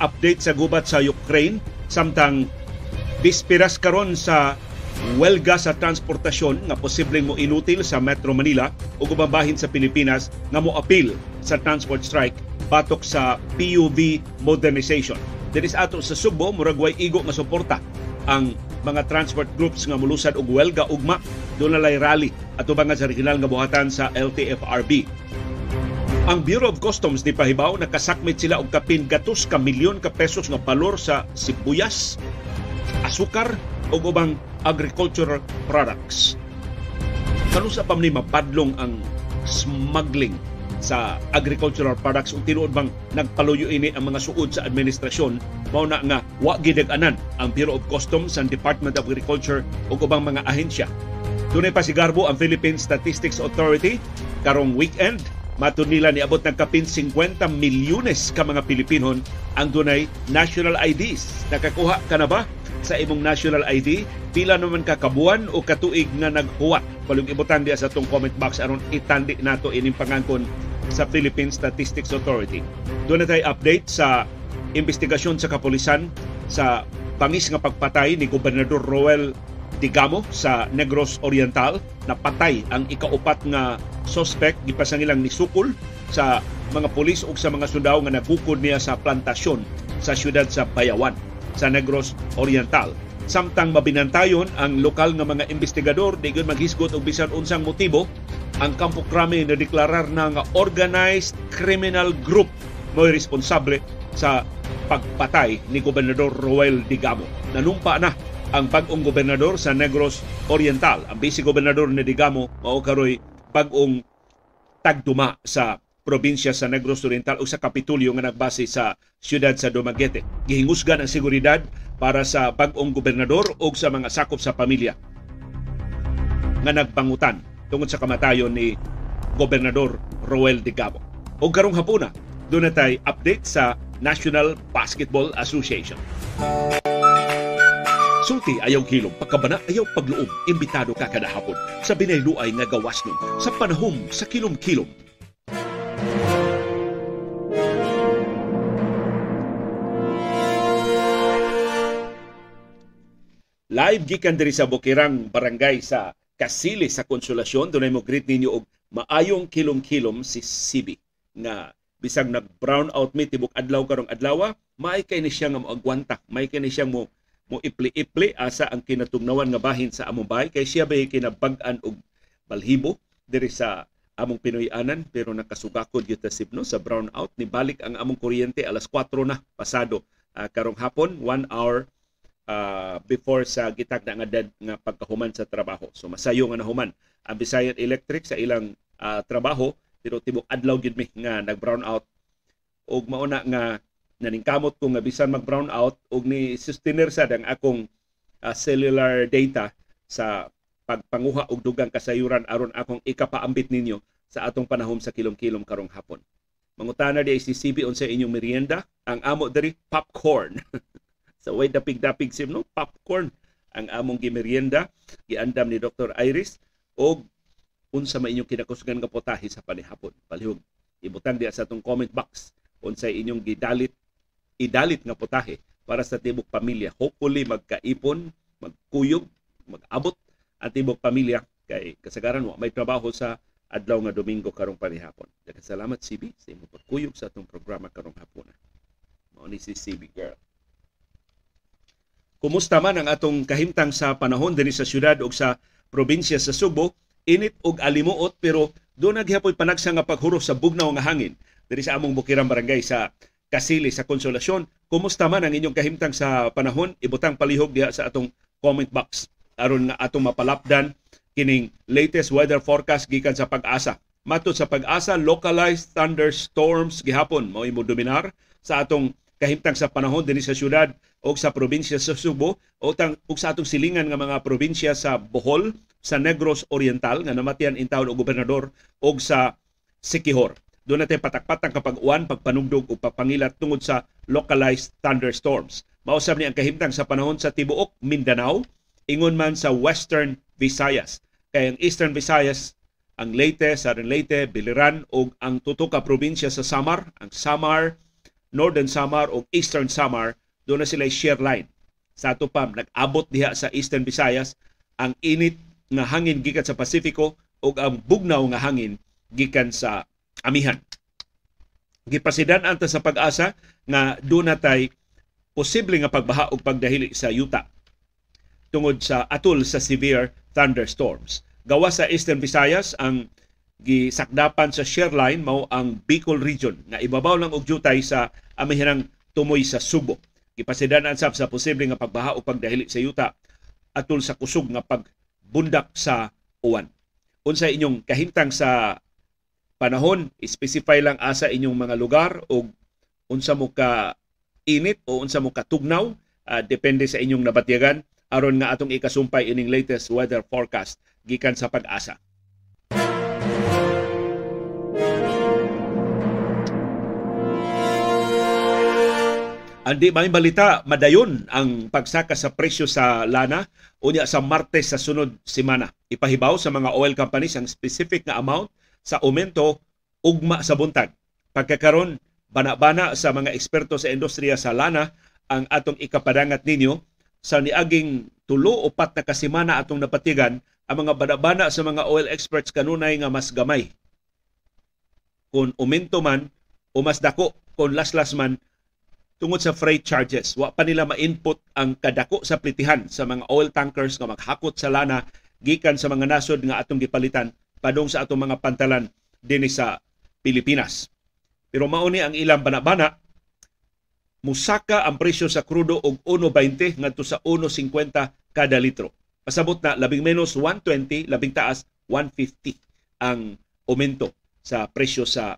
update sa gubat sa Ukraine samtang bisperas karon sa welga sa transportasyon nga posibleng mo inutil sa Metro Manila o gumabahin sa Pilipinas nga mo appeal sa transport strike batok sa PUV modernization. Dinis ato sa Subo, muragway igo nga suporta ang mga transport groups nga mulusad og welga ugma doon nalay rally at nga sa regional nga buhatan sa LTFRB. Ang Bureau of Customs di pahibaw nakasakmit sila og kapin gatos ka milyon ka pesos nga palor sa sibuyas, asukar o ubang agricultural products. Kano sa pamni mapadlong ang smuggling sa agricultural products ug tinuod bang nagpaluyo ini ang mga suod sa administrasyon mao na nga wa gidag-anan ang Bureau of Customs and Department of Agriculture ug ubang mga ahensya. Dunay pa si Garbo ang Philippine Statistics Authority karong weekend Matud nila niabot ng kapin 50 milyones ka mga Pilipinon ang dunay national IDs. Nakakuha ka na ba sa imong national ID, pila naman ka kabuan o katuig nga naghuwa. Palug ibutan diya sa tong comment box aron itandi nato ining pangangkon sa Philippine Statistics Authority. Doon na tayo update sa investigasyon sa kapulisan sa pangis nga pagpatay ni Gobernador Roel Digamo sa Negros Oriental napatay ang ikaupat nga suspect gipasangilang ni Sukol sa mga pulis ug sa mga sundao nga nagukod niya sa plantasyon sa siyudad sa Bayawan sa Negros Oriental. Samtang mabinantayon ang lokal nga mga investigador di gyud maghisgot og bisan unsang motibo, ang Kampo Krame na deklarar na nga organized criminal group mo responsable sa pagpatay ni Gobernador Roel Digamo. Nanumpa na ang bagong gobernador sa Negros Oriental. Ang vice gobernador ni Digamo mao karoy bagong tagduma sa probinsya sa Negros Oriental o sa Kapitulyo nga nagbase sa siyudad sa Dumaguete. Gihingusgan ang seguridad para sa bagong gobernador o sa mga sakop sa pamilya nga nagpangutan tungod sa kamatayon ni Gobernador Roel de Gabo. O karong hapuna, doon na tayo update sa National Basketball Association. Sulti ayaw kilom, pagkabana ayaw pagluom, imbitado ka kada hapon. Sa binayluay nga gawas nun, sa panahom sa kilom-kilom. Live gikan diri sa Bukirang Barangay sa Kasili sa Konsolasyon. Dunay mo greet ninyo og maayong kilom-kilom si Sibi nga bisag nag brown out mi tibok adlaw karong adlaw may kay ni siya nga moagwanta may kay ni siya mo mo ipli-ipli asa ang kinatugnawan nga bahin sa among bahay. Kay siya bay kinabag-an og balhibo diri sa among Pinoyanan pero nakasugakod gyud ta sipno sa brown out ni balik ang among kuryente alas 4 na pasado. Uh, karong hapon 1 hour uh, before sa gitag na nga nga pagkahuman sa trabaho. So masayo nga nahuman. Ang Visayan Electric sa ilang uh, trabaho pero tibok adlaw gid mi nga nag brown out og mauna nga naningkamot ko nga bisan mag brown out og ni sustainer sad ang akong uh, cellular data sa pagpanguha og dugang kasayuran aron akong ikapaambit ninyo sa atong panahom sa kilom-kilom karong hapon. Mangutana di CCB unsa inyong merienda? Ang amo diri popcorn. sa way dapig-dapig sim no popcorn ang among gimerienda giandam ni Dr. Iris og unsa may inyong kinakusgan nga potahe sa panihapon palihog ibutang diya sa atong comment box unsa inyong gidalit idalit nga potahe para sa tibok pamilya hopefully magkaipon magkuyog magabot ang tibok pamilya kay kasagaran wa may trabaho sa adlaw nga Domingo karong panihapon. Daghang salamat CB sa imong pagkuyog sa atong programa karong hapon. Mao ni si CB girl. Kumusta man ang atong kahimtang sa panahon dinhi sa syudad ug sa probinsya sa Subo, init ug alimuot pero doon naghiapoy panagsa nga paghuro sa bugnaw nga hangin diri sa among Bukirang Barangay sa Kasili sa Konsolasyon. Kumusta man ang inyong kahimtang sa panahon? Ibutang palihog diha sa atong comment box aron nga atong mapalapdan kining latest weather forecast gikan sa pag-asa. Matod sa pag-asa, localized thunderstorms gihapon mao imo dominar sa atong kahimtang sa panahon dinhi sa syudad o sa probinsya sa Subo o, tang, o sa atong silingan nga mga probinsya sa Bohol, sa Negros Oriental nga namatian in taon og gobernador o sa Sikihor. Doon natin patak-patang kapag uwan, pagpanugdog o papangilat tungod sa localized thunderstorms. Mausap ni ang kahimtang sa panahon sa Tibuok, Mindanao, ingon man sa Western Visayas. Kay ang Eastern Visayas, ang Leyte, Southern Leyte, Biliran o ang tuto ka probinsya sa Samar, ang Samar, Northern Samar o Eastern Samar, doon na sila share line. Sa ato pa, nag-abot diha sa Eastern Visayas ang init nga hangin gikan sa Pasifiko o ang bugnaw nga hangin gikan sa amihan. Gipasidan anta sa pag-asa nga doon natay posible nga pagbaha o pagdahili sa yuta tungod sa atol sa severe thunderstorms. Gawa sa Eastern Visayas ang gisakdapan sa share line mao ang Bicol region nga ibabaw lang og jutay sa amihanang tumoy sa Subo. Gipasidanan sab sa posible nga pagbaha o pagdahili sa yuta atol sa kusog nga pagbundak sa uwan. Unsa inyong kahintang sa panahon, specify lang asa inyong mga lugar o unsa mo ka init o unsa mo ka tugnaw, uh, depende sa inyong nabatyagan aron nga atong ikasumpay ining latest weather forecast gikan sa pag-asa. Andi may balita, madayon ang pagsaka sa presyo sa lana unya sa Martes sa sunod semana. Ipahibaw sa mga oil companies ang specific na amount sa aumento ugma sa buntag. Pagkakaron, bana-bana sa mga eksperto sa industriya sa lana ang atong ikapadangat ninyo sa niaging tulo o pat na kasimana atong napatigan ang mga bana-bana sa mga oil experts kanunay nga mas gamay. Kung umento man o mas dako kung laslas man tungod sa freight charges. Wa pa nila ma-input ang kadako sa plitihan sa mga oil tankers nga maghakot sa lana gikan sa mga nasod nga atong gipalitan padung sa atong mga pantalan dinhi sa Pilipinas. Pero mauni ang ilang banabana musaka ang presyo sa krudo og 1.20 ngadto sa 1.50 kada litro. Pasabot na labing menos 120, labing taas 150 ang aumento sa presyo sa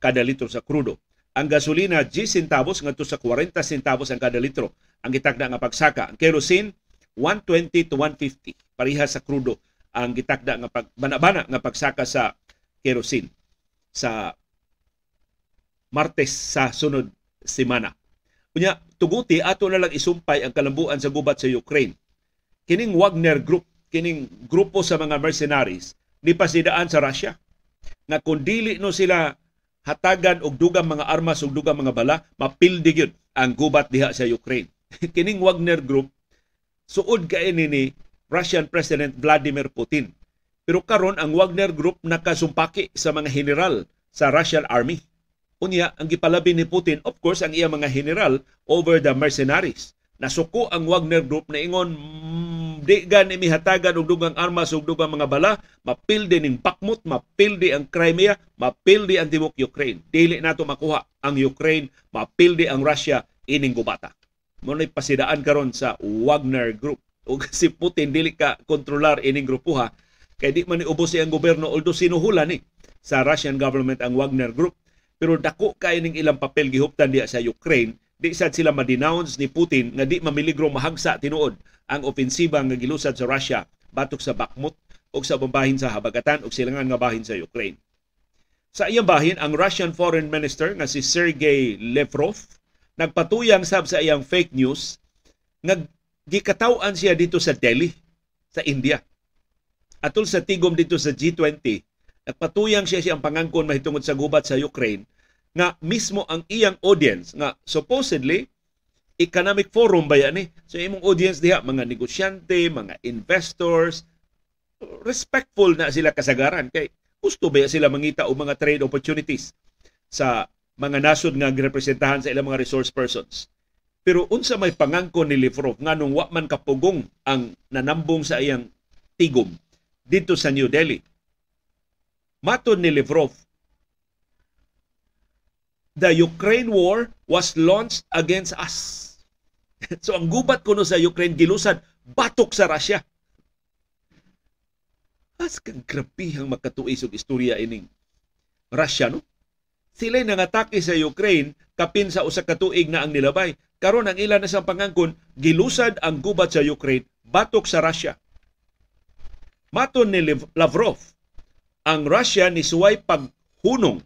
kada litro sa krudo. Ang gasolina 10 centavos ngadto sa 40 centavos ang kada litro ang gitakda nga pagsaka. Ang kerosene 120 to 150 pareha sa krudo ang gitakda nga pagbanabana nga pagsaka sa kerosene sa Martes sa sunod semana. Unya tuguti ato na lang isumpay ang kalambuan sa gubat sa Ukraine. Kining Wagner Group, kining grupo sa mga mercenaries, ni pasidaan sa Russia. Nga kung dili no sila hatagan og dugang mga armas ug dugang mga bala, mapildi gyud ang gubat diha sa Ukraine. Kining Wagner Group suod kay ni Russian President Vladimir Putin. Pero karon ang Wagner Group nakasumpaki sa mga general sa Russian Army. Unya, ang gipalabi ni Putin, of course, ang iya mga general over the mercenaries. Nasuko ang Wagner Group na ingon, di gan imihatagan og dugang armas ug dugang mga bala, mapildi ning Bakhmut, mapildi ang Crimea, mapildi ang tibok Ukraine. Dili nato makuha ang Ukraine, mapildi ang Russia ining gubata. Mo pasidaan karon sa Wagner Group. Ug si Putin dili ka kontrolar ining grupo ha. Kay di man ubos ang gobyerno although sinuhulan ni sa Russian government ang Wagner Group. Pero dako kay ning ilang papel gihuptan diya sa Ukraine di sad sila ma-denounce ni Putin nga di mamiligro mahagsa tinuod ang ofensiba nga gilusad sa Russia batok sa Bakhmut o sa bambahin sa habagatan o silangan nga bahin sa Ukraine. Sa iyang bahin, ang Russian Foreign Minister nga si Sergei Lavrov nagpatuyang sab sa iyang fake news nga gikatawan siya dito sa Delhi, sa India. Atol sa tigom dito sa G20, nagpatuyang siya siyang pangangkon mahitungod sa gubat sa Ukraine nga mismo ang iyang audience nga supposedly economic forum ba yan eh. So imong audience diha, mga negosyante, mga investors, respectful na sila kasagaran kay gusto ba sila mangita og mga trade opportunities sa mga nasod nga girepresentahan sa ilang mga resource persons. Pero unsa may pangangkon ni Livrov nganong wa man kapugong ang nanambong sa iyang tigom dito sa New Delhi. Maton ni Livrov, the Ukraine war was launched against us so ang gubat kuno sa Ukraine gilusad batok sa Russia. As kang grabihang makatuis og istorya ining Russia no. Sila nangatake sa Ukraine kapin sa usa ka tuig na ang nilabay. Karon ang ilan na sa pangangkon gilusad ang gubat sa Ukraine batok sa Russia. Maton ni Lavrov, ang Russia ni suway paghunong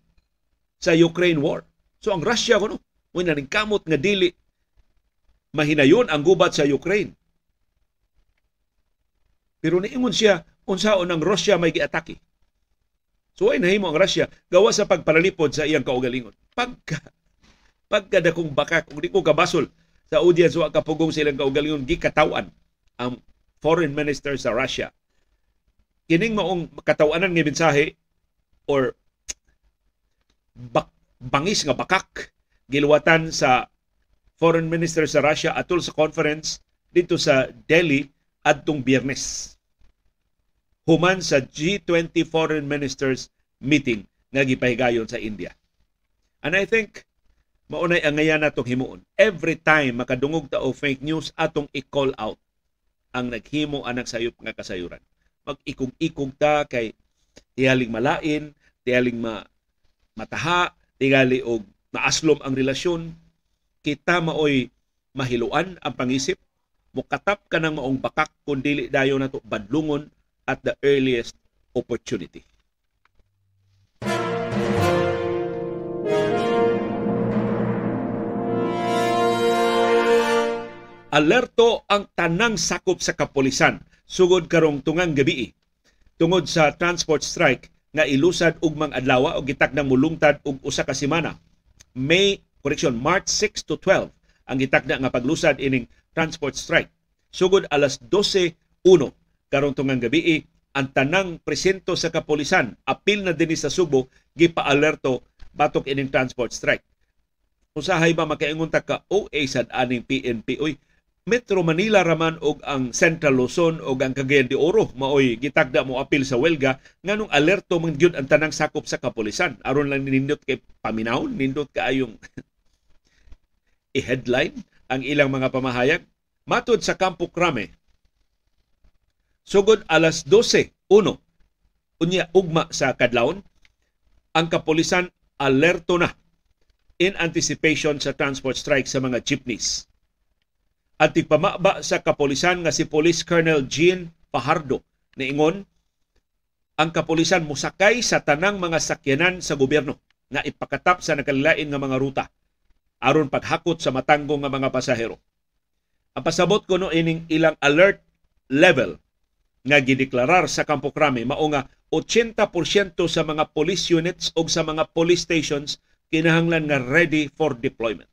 sa Ukraine war. So ang Russia kuno, mo na kamot nga dili mahinayon ang gubat sa Ukraine. Pero niingon siya, unsaon ang Russia may giatake. So ay nahimo ang Russia gawa sa pagparalipod sa iyang kaugalingon. Pagka pagkada kong baka kung di ko kabasol sa audience wa kapugong silang kaugalingon gikatawan ang foreign minister sa Russia. Kining maong katawanan nga mensahe or bak, bangis nga bakak giluwatan sa foreign minister sa Russia atol sa conference dito sa Delhi adtong Biyernes human sa G20 foreign ministers meeting nga gipahigayon sa India and I think maunay ang ngayon natong himuon. Every time makadungog ta og fake news atong i-call out ang naghimo anang sayop nga kasayuran. Mag-ikog-ikog ta kay tiyaling malain, tiyaling ma mataha, tigali og maaslom ang relasyon, kita maoy mahiluan ang pangisip, mukatap ka ng maong bakak kung dili dayo nato badlungon at the earliest opportunity. alerto ang tanang sakop sa kapolisan sugod karong tungang gabi tungod sa transport strike nga ilusad ugmang adlaw o gitakdang mulungtad og usa ka semana. May correction March 6 to 12 ang gitakda nga paglusad ining transport strike. Sugod alas 12:01 karong tungang gabi ang tanang presento sa kapolisan apil na dinhi sa Subo gipa-alerto batok ining transport strike. Usahay ba makaingon ta ka OA sad aning PNP oy Metro Manila raman og ang Central Luzon og ang Cagayan de Oro. Maoy gitagda mo apil sa welga nganong alerto man gyud ang tanang sakop sa kapulisan. Aron lang nindot kay paminawon nindot kaayong i-headline ang ilang mga pamahayag. Matud sa Campo Crame sugod alas 12 uno. Unya ugma sa kadlawon. Ang kapulisan alerto na. In anticipation sa transport strike sa mga jeepneys. At tigpamaba sa kapolisan nga si Police Colonel Jean Pahardo niingon ang kapolisan musakay sa tanang mga sakyanan sa gobyerno nga ipakatap sa nakalilain nga mga ruta aron paghakot sa matanggong nga mga pasahero. Ang pasabot ko no ining ilang alert level nga gideklarar sa Campo Crame mao nga 80% sa mga police units o sa mga police stations kinahanglan nga ready for deployment.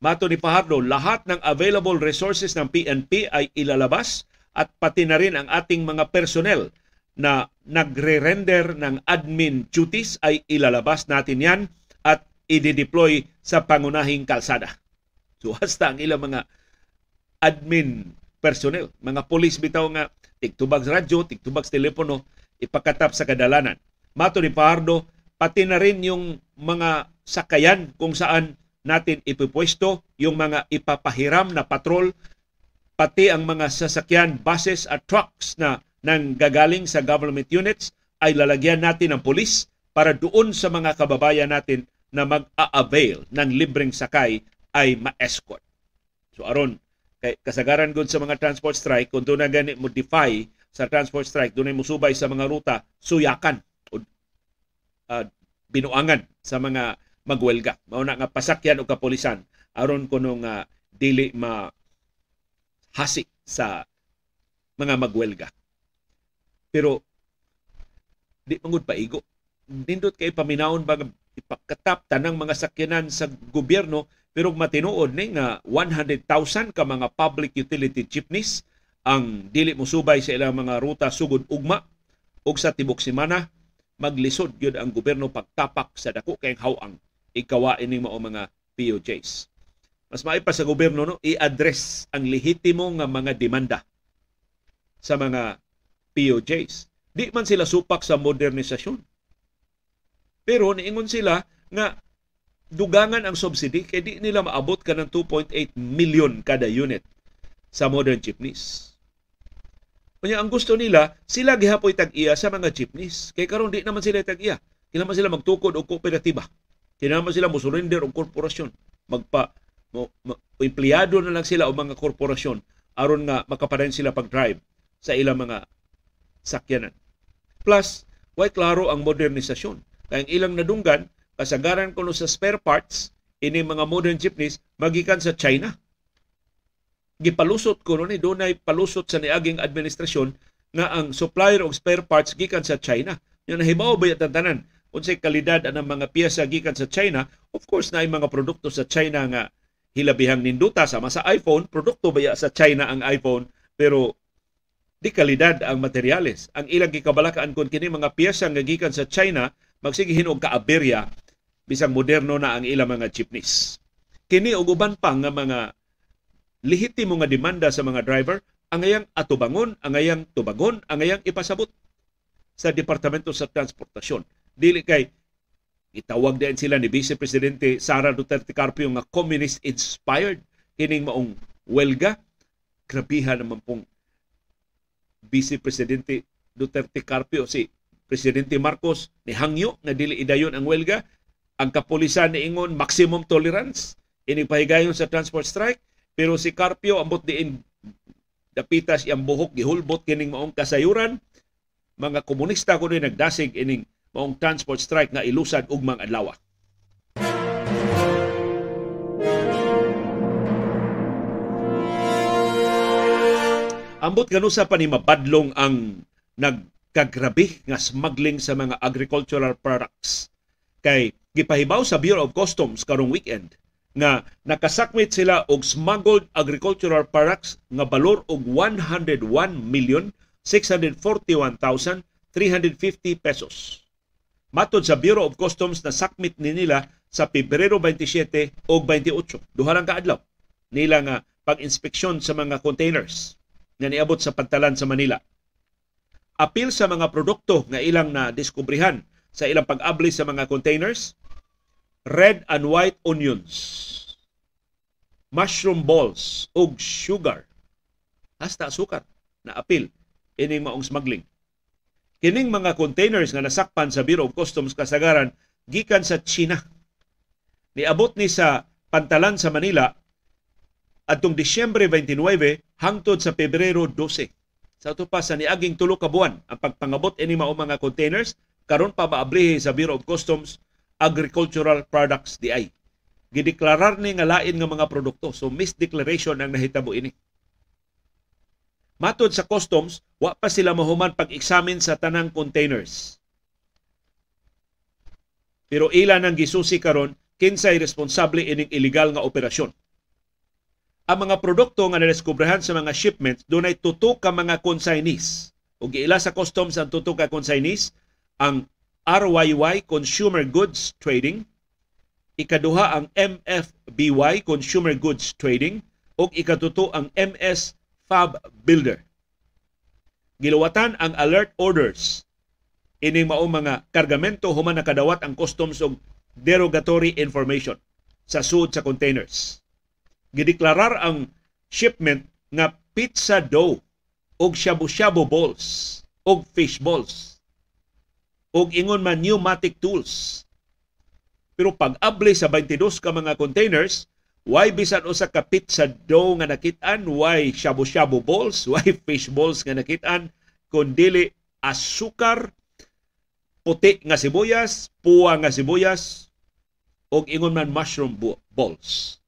Mato ni Fajardo, lahat ng available resources ng PNP ay ilalabas at pati na rin ang ating mga personnel na nagre-render ng admin duties ay ilalabas natin yan at i-deploy sa pangunahing kalsada. So hasta ang ilang mga admin personnel, mga police bitaw nga tigtubag sa radyo, tigtubag sa telepono, ipakatap sa kadalanan. Mato ni Fajardo, pati na rin yung mga sakayan kung saan natin ipupwesto yung mga ipapahiram na patrol pati ang mga sasakyan, buses at trucks na nang gagaling sa government units ay lalagyan natin ng pulis para doon sa mga kababayan natin na mag-a-avail ng libreng sakay ay ma-escort. So aron kay kasagaran gud sa mga transport strike kung na gani mo defy sa transport strike doon mo subay sa mga ruta suyakan o uh, binuangan sa mga magwelga. Mao na nga pasakyan og kapolisan aron kuno nga dili ma hasik sa mga magwelga. Pero di mangud paigo. Nindot kay paminawon ba ipakatap tanang mga sakyanan sa gobyerno pero matinuod ni nga 100,000 ka mga public utility jeepneys ang dili mo subay sa ilang mga ruta sugod ugma ug sa tibok semana maglisod gyud ang gobyerno pagtapak sa dako kay hawang ikawa ini mao mga POJs. Mas maipa sa gobyerno no i-address ang lehitimo nga mga demanda sa mga POJs. Di man sila supak sa modernisasyon. Pero niingon sila nga dugangan ang subsidy kay di nila maabot ka ng 2.8 million kada unit sa modern jeepneys. Kanya ang gusto nila, sila gihapoy tag-iya sa mga jeepneys. Kay karon di naman sila tag-iya. Kailangan sila magtukod og kooperatiba Kinahanglan sila mo surrender og korporasyon. Magpa mo, mo, empleyado na lang sila o mga korporasyon aron nga makapadayon sila pag-drive sa ilang mga sakyanan. Plus, way klaro ang modernisasyon. Kaya ilang nadunggan, kasagaran kuno sa spare parts, ini mga modern jeepneys, magikan sa China. Gipalusot ko ni dunay palusot sa niaging administrasyon nga ang supplier of spare parts gikan sa China. Yung nahibaw ba yung tanan unsay kalidad ang mga piyesa gikan sa China Of course, na mga produkto sa China nga hilabihang ninduta sama sa iPhone, produkto ba sa China ang iPhone, pero di kalidad ang materyales. Ang ilang gikabalakaan kon kini mga piyesa nga gikan sa China magsige hinog kaaberya bisang moderno na ang ilang mga jeepneys. Kini og uban pa nga mga lehitimo nga demanda sa mga driver angayang atubangon, angayang tubagon, angayang ipasabot sa Departamento sa Transportasyon. Dili kay Itawag din sila ni Vice Presidente Sara Duterte Carpio nga communist-inspired kining maong welga. Grabihan naman pong Vice Presidente Duterte Carpio si Presidente Marcos ni hangyo nga dili idayon ang welga. Ang kapulisan ni ingon maximum tolerance ini pahigayon sa transport strike pero si Carpio ambot diin dapitas iyang buhok gihulbot kining maong kasayuran mga komunista ko rin nagdasig ining maong transport strike nga ilusad ugmang adlaw. Ambot ganusa pa ni mabadlong ang nagkagrabe nga smuggling sa mga agricultural products. Kay gipahibaw sa Bureau of Customs karong weekend nga nakasakmit sila og smuggled agricultural products nga balor og 101 million 641,350 pesos. Matod sa Bureau of Customs na sakmit ni nila sa Pebrero 27 o 28, duha lang kaadlaw nila nga pag-inspeksyon sa mga containers nga niabot sa pantalan sa Manila. Apil sa mga produkto nga ilang na diskubrihan sa ilang pag-abli sa mga containers, red and white onions, mushroom balls, ug sugar, hasta sukar na apil ini maong smuggling. Kining mga containers nga nasakpan sa Bureau of Customs kasagaran gikan sa China. Niabot ni sa pantalan sa Manila adtong Disyembre 29 hangtod sa Pebrero 12. Sa ito pa sa niaging tulo ka buwan ang pagpangabot ini mao mga containers karon pa maabrihe sa Bureau of Customs Agricultural Products DI. Gideklarar ni nga lain nga mga produkto. So misdeclaration ang nahitabo ini. Matod sa customs, wa pa sila mahuman pag-examine sa tanang containers. Pero ila nang gisusi karon kinsay responsable ining illegal nga operasyon. Ang mga produkto nga nadiskubrahan sa mga shipments dunay tutok ka mga consignees. Ug ila sa customs ang tutok ka consignees ang RYY Consumer Goods Trading, ikaduha ang MFBY Consumer Goods Trading ug ikatuto ang MS Fab Builder. Giluwatan ang alert orders ining mao mga kargamento human nakadawat ang customs og derogatory information sa sud sa containers. Gideklarar ang shipment nga pizza dough og shabu-shabu balls og fish balls og ingon man pneumatic tools. Pero pag-abli sa 22 ka mga containers, Why bisan usa ka pizza dough nga nakitaan, why shabu-shabu balls, why fish balls nga nakitaan, kun dili asukar, puti nga sibuyas, puwa nga sibuyas, og ingon man mushroom balls.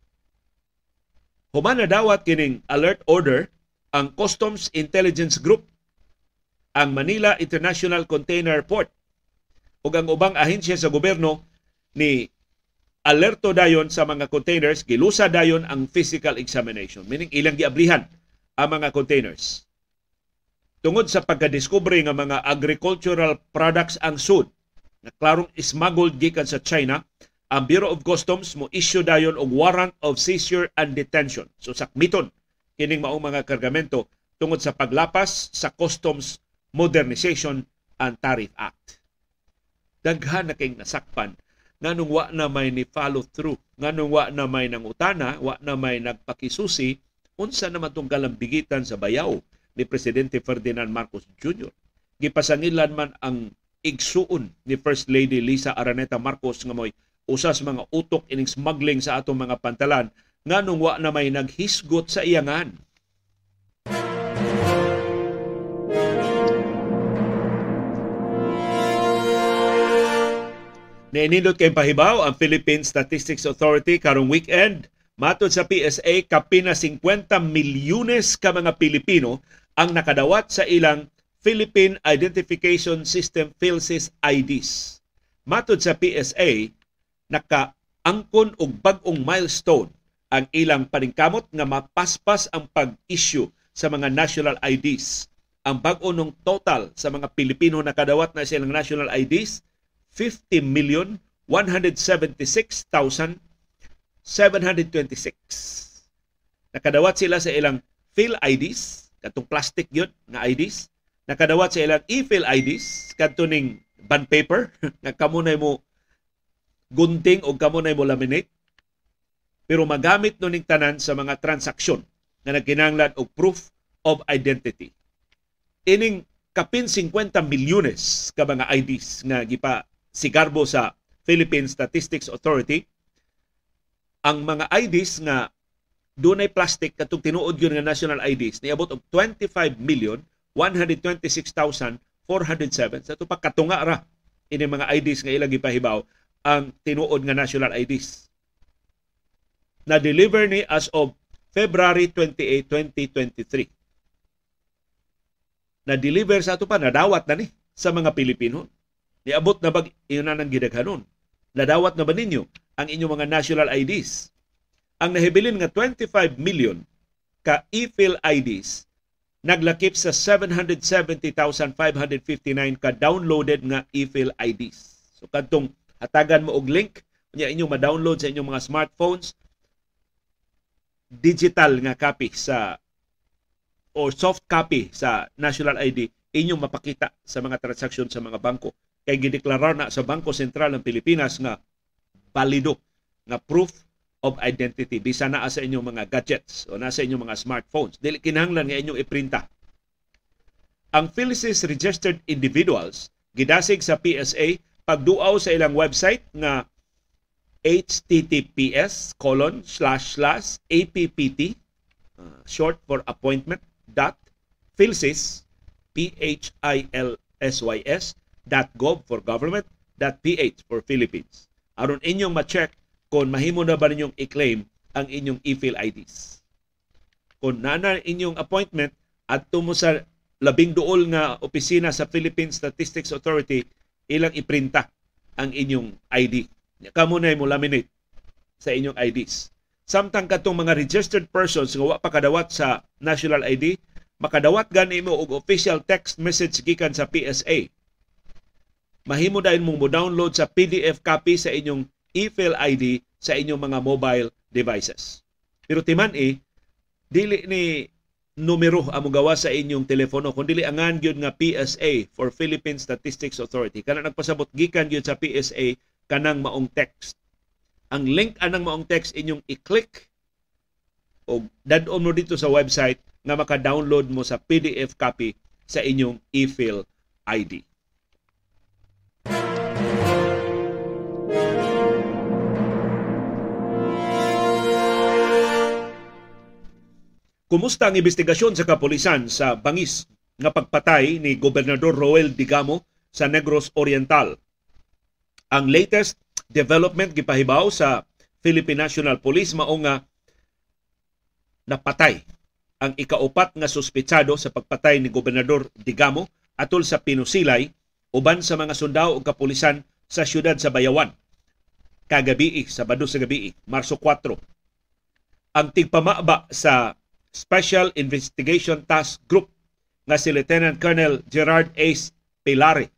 Human na dawat kining alert order ang Customs Intelligence Group, ang Manila International Container Port, ug ang ubang ahensya sa gobyerno ni alerto dayon sa mga containers, gilusa dayon ang physical examination. Meaning ilang giablihan ang mga containers. Tungod sa pagkadiskubre nga mga agricultural products ang sud, na klarong smuggled gikan sa China, ang Bureau of Customs mo issue dayon og warrant of seizure and detention. So sakmiton kining maong mga kargamento tungod sa paglapas sa Customs Modernization and Tariff Act. Daghan na kay nasakpan nganong wa na may ni follow through nganong wa na may nangutana wa na may nagpakisusi unsa naman tong kalambigitan sa bayaw ni presidente Ferdinand Marcos Jr. Gipasangilan man ang igsuon ni First Lady Lisa Araneta Marcos nga moy usas mga utok ining smuggling sa atong mga pantalan nganong wa na may naghisgot sa iyangan Nainindot kay pahibaw ang Philippine Statistics Authority karong weekend. Matod sa PSA, kapina 50 milyones ka mga Pilipino ang nakadawat sa ilang Philippine Identification System PhilSys IDs. Matod sa PSA, naka angkon og bag-ong milestone ang ilang paningkamot nga mapaspas ang pag-issue sa mga national IDs. Ang bag-o total sa mga Pilipino na kadawat na silang national IDs 50 million 176,726. Nakadawat sila sa ilang Phil IDs, katong plastic yun nga IDs. Nakadawat sa ilang e-Phil IDs, katuning bond paper, nga kamunay mo gunting o kamunay mo laminate. Pero magamit nun ning tanan sa mga transaksyon na nagkinanglan og proof of identity. Ining kapin 50 milyones ka mga IDs nga gipa sigarbo sa Philippine Statistics Authority ang mga IDs nga dunay plastic katong tinuod gyud nga national IDs niabot og 25 million 126,407 sa tupa katunga ra ini mga IDs nga ilang gipahibaw ang tinuod nga national IDs na deliver ni as of February 28, 2023 na deliver sa ato pa nadawat na ni sa mga Pilipino Niabot na bag iyon na ng gidaghanon. Nadawat na ba ninyo ang inyong mga national IDs? Ang nahibilin nga 25 million ka e-fill IDs naglakip sa 770,559 ka downloaded nga e-fill IDs. So kadtong hatagan mo og link nya inyong ma-download sa inyong mga smartphones digital nga copy sa or soft copy sa national ID inyong mapakita sa mga transaksyon sa mga bangko kay gideklarar na sa Bangko Sentral ng Pilipinas nga balido nga proof of identity. Bisan na sa inyong mga gadgets o nasa inyong mga smartphones. Dili kinahanglan nga inyong iprinta. Ang PhilSys registered individuals gidasig sa PSA pagduaw sa ilang website nga https colon slash slash appt uh, short for appointment dot philsys p h i l s y s .gov for government.ph for Philippines. Aron inyong ma-check kung mahimo na ba ninyong i-claim ang inyong e-fill IDs. Kung nana inyong appointment at tumo sa labing duol nga opisina sa Philippine Statistics Authority, ilang iprinta ang inyong ID. Kamo na mo laminate sa inyong IDs. Samtang katong mga registered persons nga wa pa kadawat sa national ID, makadawat gani mo og official text message gikan sa PSA mahimo dahil mong mo-download sa PDF copy sa inyong e-fill ID sa inyong mga mobile devices. Pero timan eh, dili ni numero amo gawa sa inyong telepono kun dili angan nga PSA for Philippine Statistics Authority kana nagpasabot gikan gyud sa PSA kanang maong text ang link anang maong text inyong i-click o dadon mo dito sa website nga maka-download mo sa PDF copy sa inyong e-fill ID. Kumusta ang investigasyon sa kapulisan sa bangis nga pagpatay ni Gobernador Roel Digamo sa Negros Oriental? Ang latest development gipahibaw sa Philippine National Police mao nga napatay ang ikaupat nga suspetsado sa pagpatay ni Gobernador Digamo atol sa Pinusilay uban sa mga sundao ug kapulisan sa siyudad sa Bayawan kagabi sa Bado sa gabi Marso 4 ang tigpamaba sa Special Investigation Task Group nga si Lieutenant Colonel Gerard Ace Pilare.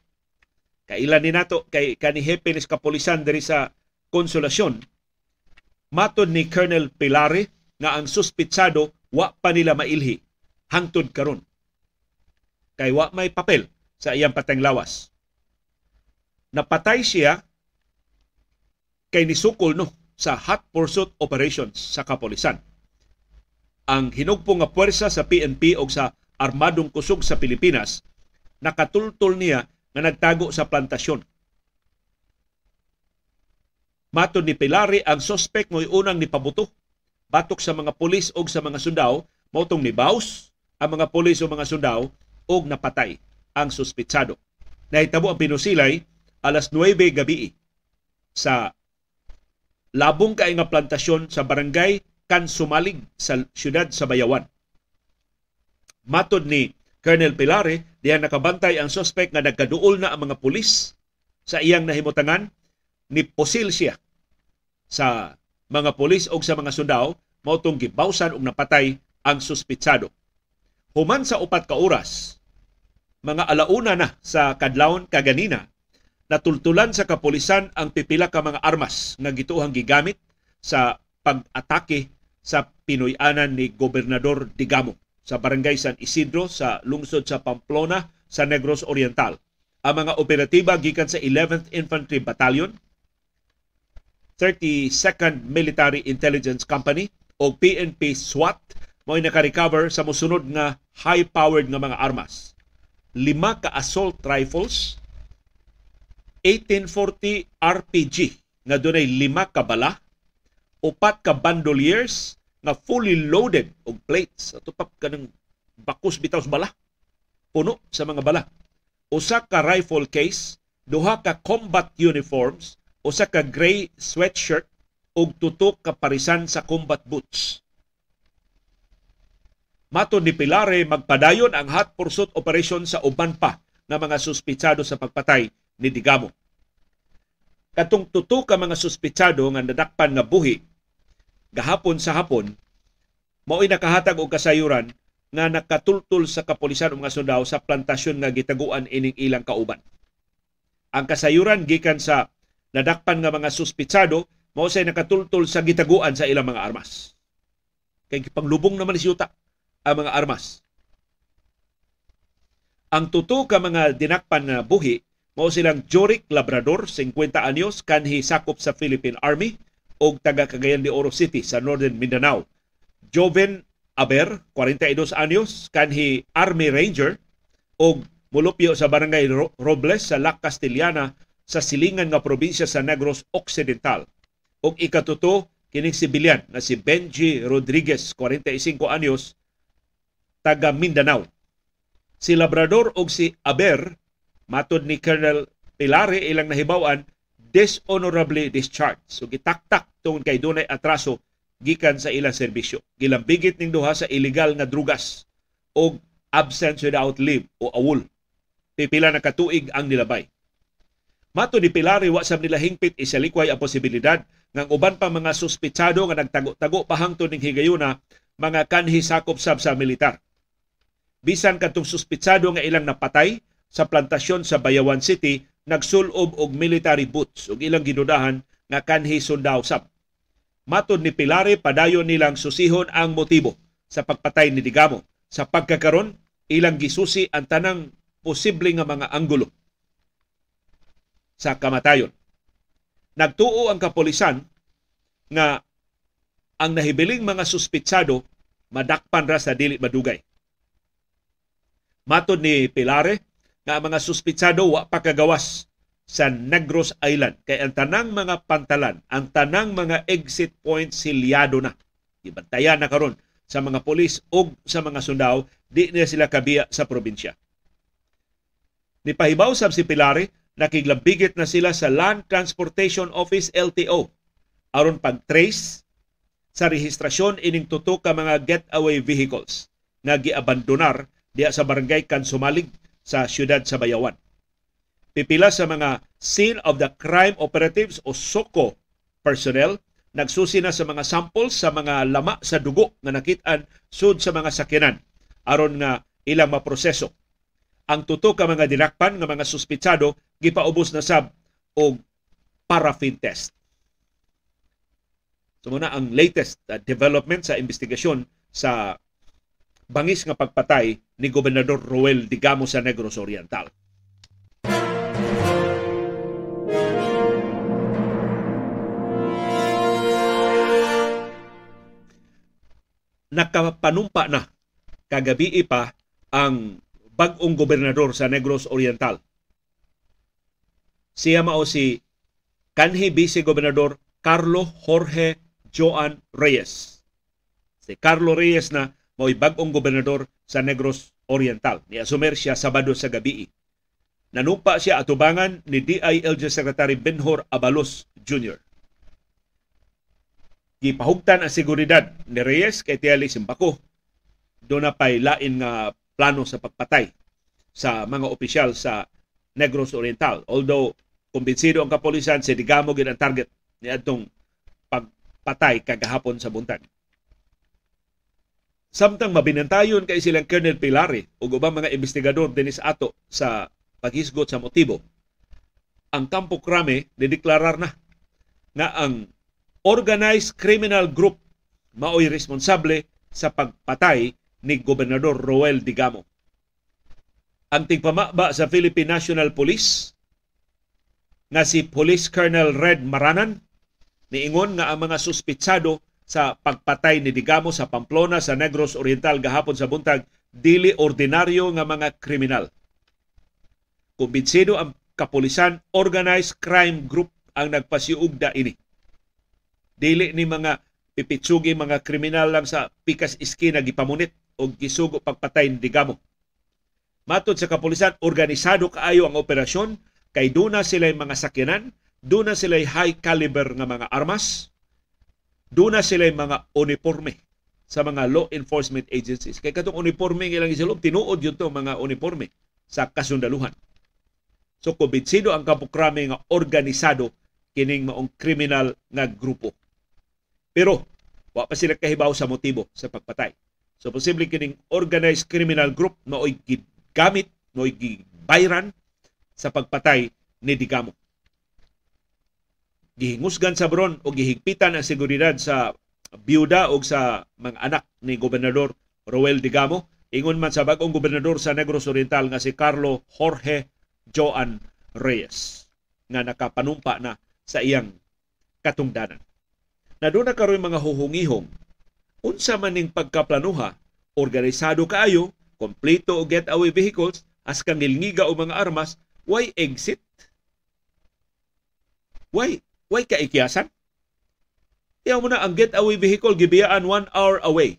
Kailan ni nato kay kanihepe ni kapulisan diri sa konsolasyon. Matod ni Colonel Pilare nga ang suspitsado wa pa nila mailhi hangtod karon. Kay wa may papel sa iyang patenglawas. Napatay siya kay nisukol no sa hot pursuit operations sa kapulisan ang hinugpo nga puwersa sa PNP o sa armadong kusog sa Pilipinas nakatultol niya nga nagtago sa plantasyon. Mato ni Pilari ang suspect mo'y unang nipabuto batok sa mga pulis o sa mga sundao mautong ni Baus ang mga pulis o mga sundao og napatay ang suspitsado. Nahitabo ang pinusilay alas 9 gabi sa labong kay nga plantasyon sa barangay kan sumalig sa siyudad sa Bayawan. Matod ni Colonel Pilare, diyan nakabantay ang suspect nga nagkaduol na ang mga pulis sa iyang nahimutangan ni Posil siya sa mga polis o sa mga sundao mao tong gibawsan og napatay ang suspitsado. Human sa upat ka oras, mga alauna na sa kadlawon kaganina, natultulan sa kapulisan ang pipila ka mga armas nga gituhang gigamit sa pag-atake sa Pinoyanan ni Gobernador Digamo sa Barangay San Isidro sa lungsod sa Pamplona sa Negros Oriental. Ang mga operatiba gikan sa 11th Infantry Battalion, 32nd Military Intelligence Company o PNP SWAT mao naka-recover sa mosunod nga high-powered nga mga armas. Lima ka assault rifles, 1840 RPG nga dunay lima ka bala, upat ka bandoliers nga fully loaded og plates. Ato pa kanang bakos bitaw bala. Puno sa mga bala. Usa ka rifle case duha ka combat uniforms usa ka gray sweatshirt ug tutok ka parisan sa combat boots. Mato ni Pilare magpadayon ang hot pursuit operation sa uban pa nga mga suspitsado sa pagpatay ni Digamo. Katong tuto ka mga suspitsado nga nadakpan nga buhi gahapon sa hapon mao'y nakahatag og kasayuran nga nakatultul sa kapulisan o mga sundao sa plantasyon nga gitaguan ining ilang kauban. Ang kasayuran gikan sa nadakpan nga mga suspitsado mao say nakatultul sa gitaguan sa ilang mga armas. Kay panglubong naman si Yuta ang mga armas. Ang tuto ka mga dinakpan nga buhi mao silang Jorik Labrador, 50 anyos, kanhi sakop sa Philippine Army o taga Cagayan de Oro City sa Northern Mindanao. Joven Aber, 42 anyos, kanhi Army Ranger o mulupyo sa Barangay Robles sa Lac Castellana sa silingan nga probinsya sa Negros Occidental. O ikatuto, kining sibilyan na si Benji Rodriguez, 45 anyos, taga Mindanao. Si Labrador ug si Aber matod ni Colonel Pilare ilang nahibawan dishonorably discharged. So gitaktak tungod kay dunay atraso gikan sa ilang serbisyo. Gilambigit ning duha sa illegal nga drugas o absence without leave o awol. Pipila na katuig ang nilabay. Mato ni Pilari wa sa nila hingpit isalikway ang posibilidad nga uban pa mga suspitsado nga nagtago-tago pahangtod ning higayuna mga kanhi sakop sab sa militar bisan katong suspitsado nga ilang napatay sa plantasyon sa Bayawan City nagsulob og military boots ug ilang ginudahan nga kanhi sundao sab. Matod ni Pilare padayon nilang susihon ang motibo sa pagpatay ni Digamo. Sa pagkakaron ilang gisusi ang tanang posible nga mga anggulo sa kamatayon. Nagtuo ang kapolisan nga ang nahibiling mga suspitsado madakpan ra sa dili madugay Matod ni Pilare nga mga suspitsado wa pa kagawas sa Negros Island kay ang tanang mga pantalan, ang tanang mga exit points silyado na. Ibantayan na karon sa mga polis o sa mga sundao, di na sila kabiya sa probinsya. Ni pahibaw sab si Pilare, nakiglambigit na sila sa Land Transportation Office LTO aron pag-trace sa rehistrasyon ining tutok ka mga getaway vehicles nga giabandonar diya sa barangay Kansumalig sa siyudad sa Bayawan. Pipila sa mga scene of the crime operatives o SOCO personnel nagsusi na sa mga samples sa mga lama sa dugo nga nakitaan sud sa mga sakyanan aron nga ilang maproseso. Ang tuto ka mga dinakpan nga mga suspitsado gipaubos na sab og paraffin test. So ang latest uh, development sa investigasyon sa bangis nga pagpatay ni Gobernador Roel Digamo sa Negros Oriental. Nakapanumpa na kagabi pa ang bagong gobernador sa Negros Oriental. Siya mao si kanhi Vice Gobernador Carlo Jorge Joan Reyes. Si Carlo Reyes na mao'y bagong gobernador sa Negros Oriental. Ni asumer siya Sabado sa gabi. Nanupa siya atubangan ni DILG Secretary Benhor Abalos Jr. Gipahugtan ang seguridad ni Reyes kay Tiali Simbako. Doon na pa'y lain nga plano sa pagpatay sa mga opisyal sa Negros Oriental. Although kumbinsido ang kapolisan si Digamo gid ang target ni adtong pagpatay kagahapon sa buntag. Samtang mabinantayon kay silang Colonel Pilari ug ubang mga investigador dinis ato sa paghisgot sa motibo. Ang Kampo Krame dideklarar na nga ang organized criminal group mao'y responsable sa pagpatay ni Gobernador Roel Digamo. Ang tigpamaba sa Philippine National Police nga si Police Colonel Red Maranan niingon nga ang mga suspitsado sa pagpatay ni Digamo sa Pamplona sa Negros Oriental gahapon sa buntag dili ordinaryo nga mga kriminal. Kumbinsido ang kapulisan organized crime group ang nagpasiugda ini. Dili ni mga pipitsugi mga kriminal lang sa pikas iski na gipamunit o gisugo pagpatay ni Digamo. Matod sa kapulisan, organisado kaayo ang operasyon kay duna sila mga sakyanan, duna sila high caliber nga mga armas, doon na sila mga uniforme sa mga law enforcement agencies. Kay katong uniforme ng ilang isilob, tinuod yun to mga uniforme sa kasundaluhan. So kumbinsido ang kapukrame nga organisado kining maong kriminal nga grupo. Pero wa pa sila kahibaw sa motibo sa pagpatay. So posible kining organized criminal group mao'y gigamit, mao'y gibayran sa pagpatay ni Digamo gihingusgan sa Bron o gihigpitan ang seguridad sa biyuda o sa mga anak ni Gobernador Roel Digamo. Ingon man sa bagong gobernador sa Negros Oriental nga si Carlo Jorge Joan Reyes nga nakapanumpa na sa iyang katungdanan. Na doon na karoon mga huhungihong unsa man ning pagkaplanuha, organisado kaayo, kompleto og getaway vehicles, as kang ngilngiga o mga armas, why exit? Why Way kaikiyasan. Iyaw mo na ang getaway vehicle gibiyaan one hour away.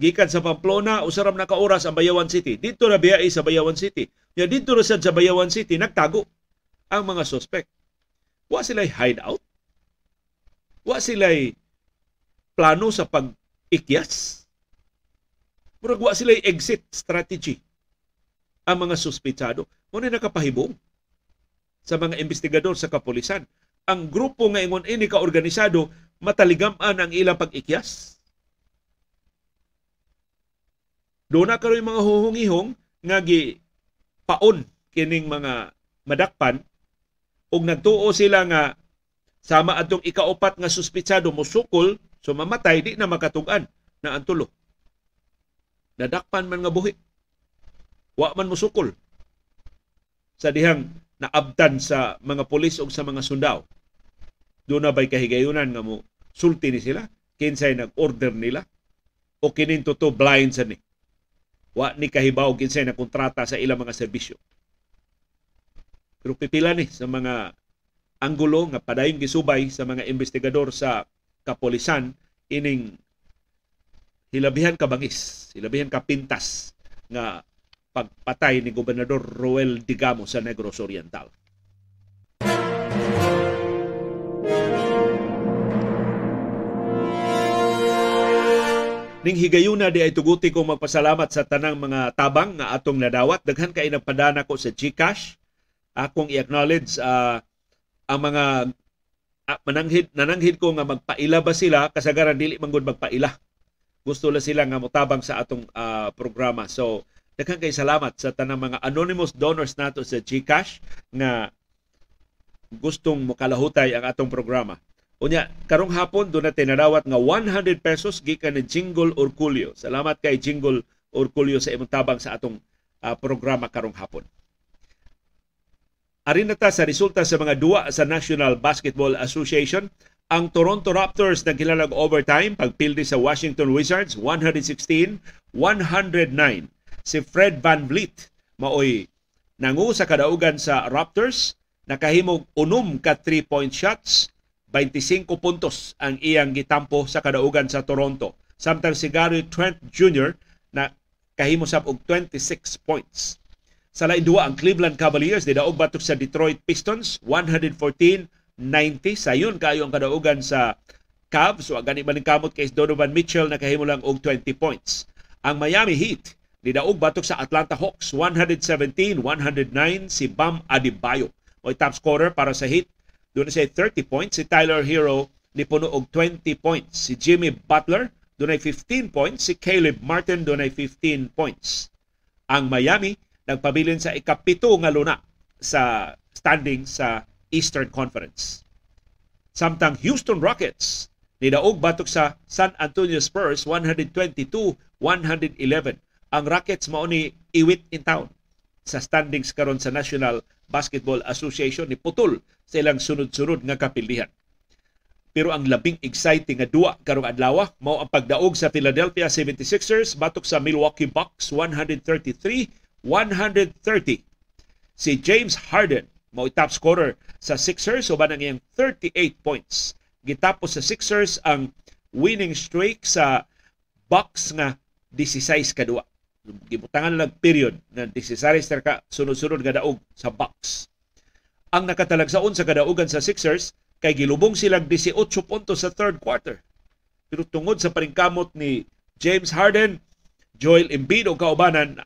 Gikan sa Pamplona, usaram na kaoras ang Bayawan City. Dito na biyai sa Bayawan City. Ya dito na sa Bayawan City, nagtago ang mga suspect. Wa sila'y hideout. Wa sila'y plano sa pag-ikyas. Murag wa sila'y exit strategy ang mga suspitsado. Muna nakapahibong sa mga investigador sa kapulisan. Ang grupo nga ingon ini ka organisado mataligaman ang ilang pag-ikyas. Doon na karoy mga huhungihong nga gi paon kining mga madakpan ug nagtuo sila nga sama atong ikaupat nga suspitsado musukol so mamatay di na makatugan na ang tulo. Nadakpan man nga buhi. Wa man musukol sa dihang naabtan sa mga pulis o sa mga sundao. Doon na ba'y kahigayunan nga mo sulti ni sila? Kinsay nag-order nila? O kininto to blind sa ni? Wa ni kahibaw kinsay na kontrata sa ilang mga serbisyo. Pero pipila ni sa mga anggulo nga padayong gisubay sa mga investigador sa kapolisan ining hilabihan kabangis, hilabihan kapintas nga pagpatay ni Gobernador Roel Digamo sa Negros Oriental. Ning higayuna di ay tuguti kong magpasalamat sa tanang mga tabang nga atong nadawat. Daghan kay nagpadana ko sa GCash. Akong i-acknowledge uh, ang mga uh, mananghid, nananghid ko nga magpaila ba sila kasagaran dili man magpaila. Gusto la sila nga motabang sa atong uh, programa. So Daghang kay salamat sa tanang mga anonymous donors nato sa GCash nga gustong mokalahutay ang atong programa. Unya, karong hapon doon na tinadawat nga 100 pesos gikan ni Jingle Orculio. Salamat kay Jingle Orculio sa imong tabang sa atong uh, programa karong hapon. Arin na ta sa resulta sa mga duwa sa National Basketball Association. Ang Toronto Raptors nagkilalag overtime pagpildi sa Washington Wizards 116-109 si Fred Van Vliet maoy nangu sa kadaugan sa Raptors nakahimog unom ka 3-point shots 25 puntos ang iyang gitampo sa kadaugan sa Toronto. Samtang si Gary Trent Jr. na kahimo sab og 26 points. Sa lain duwa ang Cleveland Cavaliers didaog batok sa Detroit Pistons? 114-90 sayon kayo ang kadaugan sa Cavs. Wa gani kamot kay Donovan Mitchell nakahimo lang og 20 points. Ang Miami Heat Nidaog batok sa Atlanta Hawks 117-109 si Bam Adebayo. O top scorer para sa Heat doon siya 30 points. Si Tyler Hero ni puno og 20 points. Si Jimmy Butler doon 15 points. Si Caleb Martin doon 15 points. Ang Miami nagpabilin sa ikapito nga luna sa standing sa Eastern Conference. Samtang Houston Rockets nidaog batok sa San Antonio Spurs 122-111. Ang Rockets mao ni iwit in town sa standings karon sa National Basketball Association ni putol sa ilang sunod-sunod nga kapilihan. Pero ang labing exciting nga duwa karong adlaw mao ang pagdaog sa Philadelphia 76ers batok sa Milwaukee Bucks 133-130. Si James Harden mao top scorer sa Sixers uban ang iyang 38 points. Gitapos sa Sixers ang winning streak sa Bucks nga 16 kadua. Gibutangan lang period na 16 ka sunod-sunod nga daog sa Bucks. Ang nakatalagsaon sa kadaugan sa Sixers kay gilubong silang 18 puntos sa third quarter. Pero tungod sa paringkamot ni James Harden, Joel Embiid o kaubanan,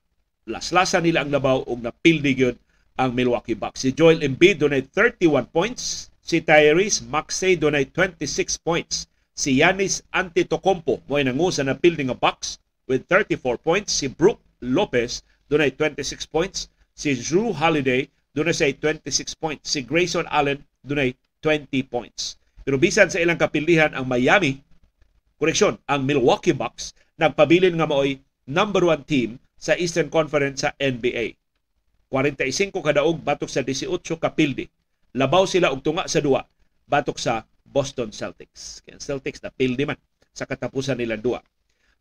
laslasa nila ang labaw og napildi gyud ang Milwaukee Bucks. Si Joel Embiid dunay 31 points, si Tyrese Maxey dunay 26 points. Si Yanis Antetokounmpo mo nangusa na building nga Bucks with 34 points. Si Brook Lopez dunay 26 points. Si Drew Holiday dunay say 26 points. Si Grayson Allen dunay 20 points. Pero bisan sa ilang kapilihan ang Miami, koreksyon, ang Milwaukee Bucks nagpabilin nga maoy number one team sa Eastern Conference sa NBA. 45 kadaog batok sa 18 kapildi. Labaw sila og tunga sa duwa batok sa Boston Celtics. Kaya Celtics na pildi man sa katapusan nila duwa.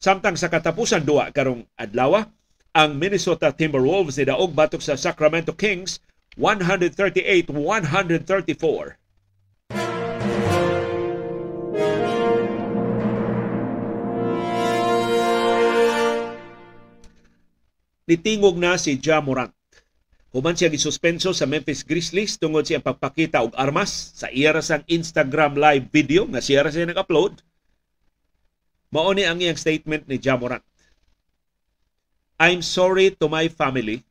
Samtang sa katapusan duwa karong adlaw, ang Minnesota Timberwolves ni daog batok sa Sacramento Kings 138-134. Nitingog na si Ja Morant Human siya gisuspenso sa Memphis Grizzlies tungod siya pagpakita og armas sa iya sang Instagram live video nga siya siya nag-upload. Mao ni ang iyang statement ni Jamorant. I'm sorry to my family,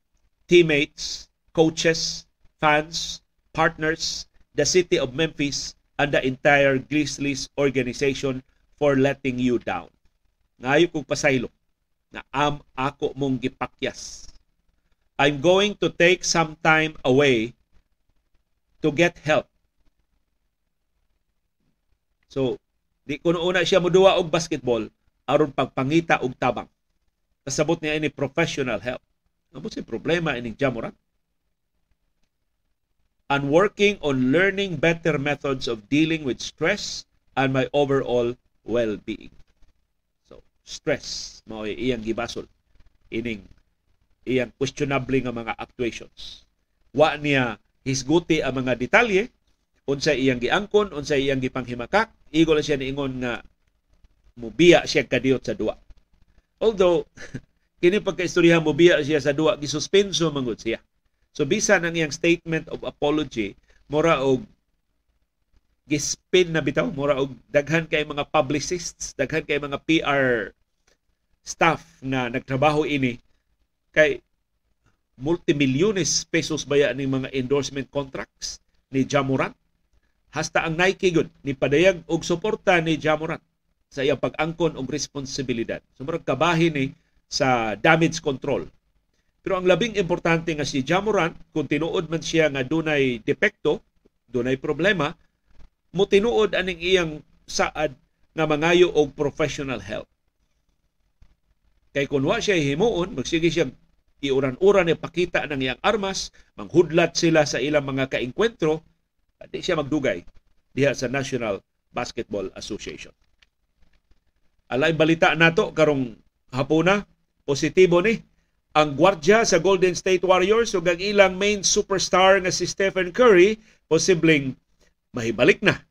teammates, coaches, fans, partners, the city of Memphis, and the entire Grizzlies organization for letting you down. Ngayo kong pasaylo na am ako mong gipakyas I'm going to take some time away to get help. So, di kuno una siya moduwa og basketball aron pagpangita og tabang. Kasabot niya ini professional help. Amo si problema ining Jamoran. And working on learning better methods of dealing with stress and my overall well-being. So, stress mao iyang gibasol ining iyang questionable nga mga actuations. Wa niya hisguti ang mga detalye, unsa iyang giangkon, unsa iyang gipanghimakak, igo lang siya niingon nga mubiya siya kadiyot sa duwa. Although, kini pagkaistoryahan mubiya siya sa duwa, gisuspenso mangod siya. So bisan ang iyang statement of apology, mura og gispin na bitaw, mura og daghan kay mga publicists, daghan kay mga PR staff na nagtrabaho ini kay multimilyones pesos baya ni mga endorsement contracts ni Jamorant. Hasta ang Nike gud ni padayag og suporta ni Jamorant sa iyang pag-angkon og responsibilidad. Sumurag kabahin ni sa damage control. Pero ang labing importante nga si Jamorant, kung tinuod man siya nga dunay depekto, dunay problema, mo tinuod aning iyang saad nga mangayo og professional help. Kay kung wa siya himuon, magsige siya iuran-uran ni pakita ng iyang armas, manghudlat sila sa ilang mga kainkwentro, di siya magdugay diha sa National Basketball Association. Alay balita nato karong hapuna, positibo ni ang gwardya sa Golden State Warriors ug ang ilang main superstar nga si Stephen Curry posibleng mahibalik na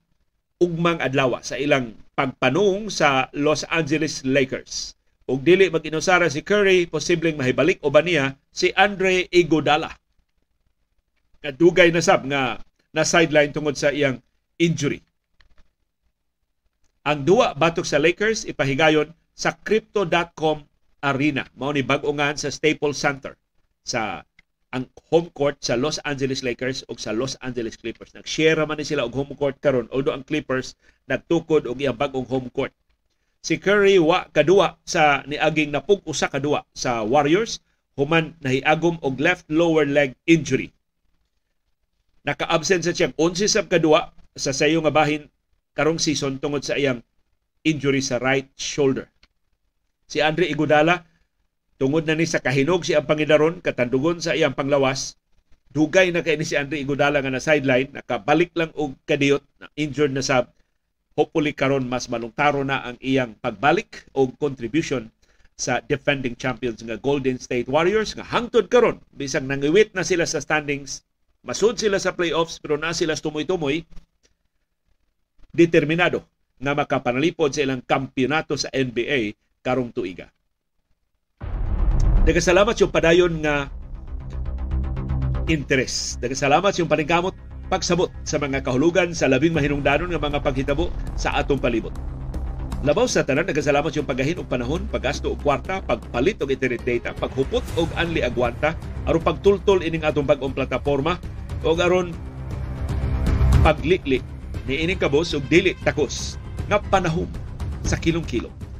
ugmang adlaw sa ilang pagpanung sa Los Angeles Lakers ug dili mag-inusara si Curry, posibleng mahibalik o ba niya si Andre Iguodala. Kadugay na sab nga na sideline tungod sa iyang injury. Ang duwa batok sa Lakers ipahigayon sa crypto.com arena. Mao ni bag-ongan sa Staples Center sa ang home court sa Los Angeles Lakers o sa Los Angeles Clippers. Nag-share man ni sila og home court karon although ang Clippers nagtukod og iyang bagong home court. Si Curry wa kadua sa niaging napug usa kadua sa Warriors human nahiagom og left lower leg injury. Naka-absent sa siyang 11 sab kadua sa sayo nga bahin karong season tungod sa iyang injury sa right shoulder. Si Andre Iguodala Tungod na ni sa kahinog si ang Pangidaron, katandugon sa iyang panglawas, dugay na kay ni si Andre Iguodala nga na sideline, nakabalik lang og kadiyot, na injured na sa hopefully karon mas malungtaro na ang iyang pagbalik o contribution sa defending champions nga Golden State Warriors nga hangtod karon bisag nangiwit na sila sa standings masud sila sa playoffs pero na sila tumoy-tumoy determinado nga makapanalipod sa ilang kampiyonato sa NBA karong tuiga. Nagkasalamat yung padayon nga interes. Nagkasalamat yung paningkamot pagsabot sa mga kahulugan sa labing mahinungdanon nga mga paghitabo sa atong palibot. Labaw sa tanan, nagkasalamat yung paggahin og panahon, paggasto og kwarta, pagpalit og internet data, paghupot og anli agwanta, aron pagtultol ining atong bag-ong plataporma o aron paglikli ni ining kabos og dili takos nga panahon sa kilong-kilong.